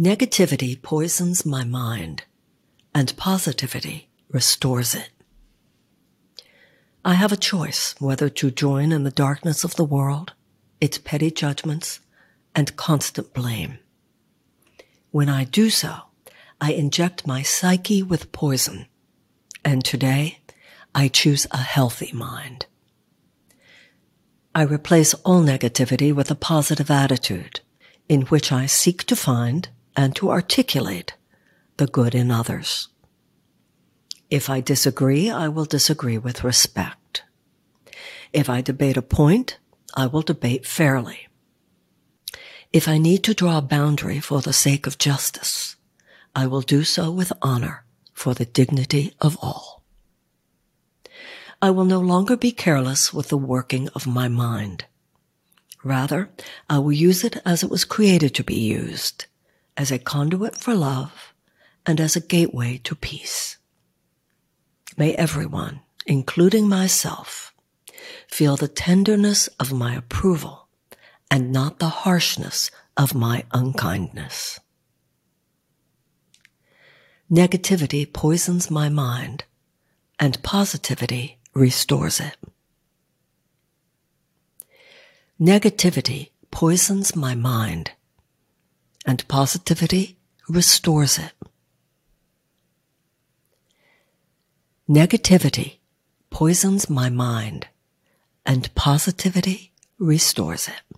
Negativity poisons my mind, and positivity restores it. I have a choice whether to join in the darkness of the world, its petty judgments, and constant blame. When I do so, I inject my psyche with poison, and today I choose a healthy mind. I replace all negativity with a positive attitude in which I seek to find and to articulate the good in others. If I disagree, I will disagree with respect. If I debate a point, I will debate fairly. If I need to draw a boundary for the sake of justice, I will do so with honor for the dignity of all. I will no longer be careless with the working of my mind. Rather, I will use it as it was created to be used, as a conduit for love and as a gateway to peace. May everyone, including myself, feel the tenderness of my approval and not the harshness of my unkindness. Negativity poisons my mind and positivity restores it. Negativity poisons my mind and positivity restores it. Negativity poisons my mind and positivity restores it.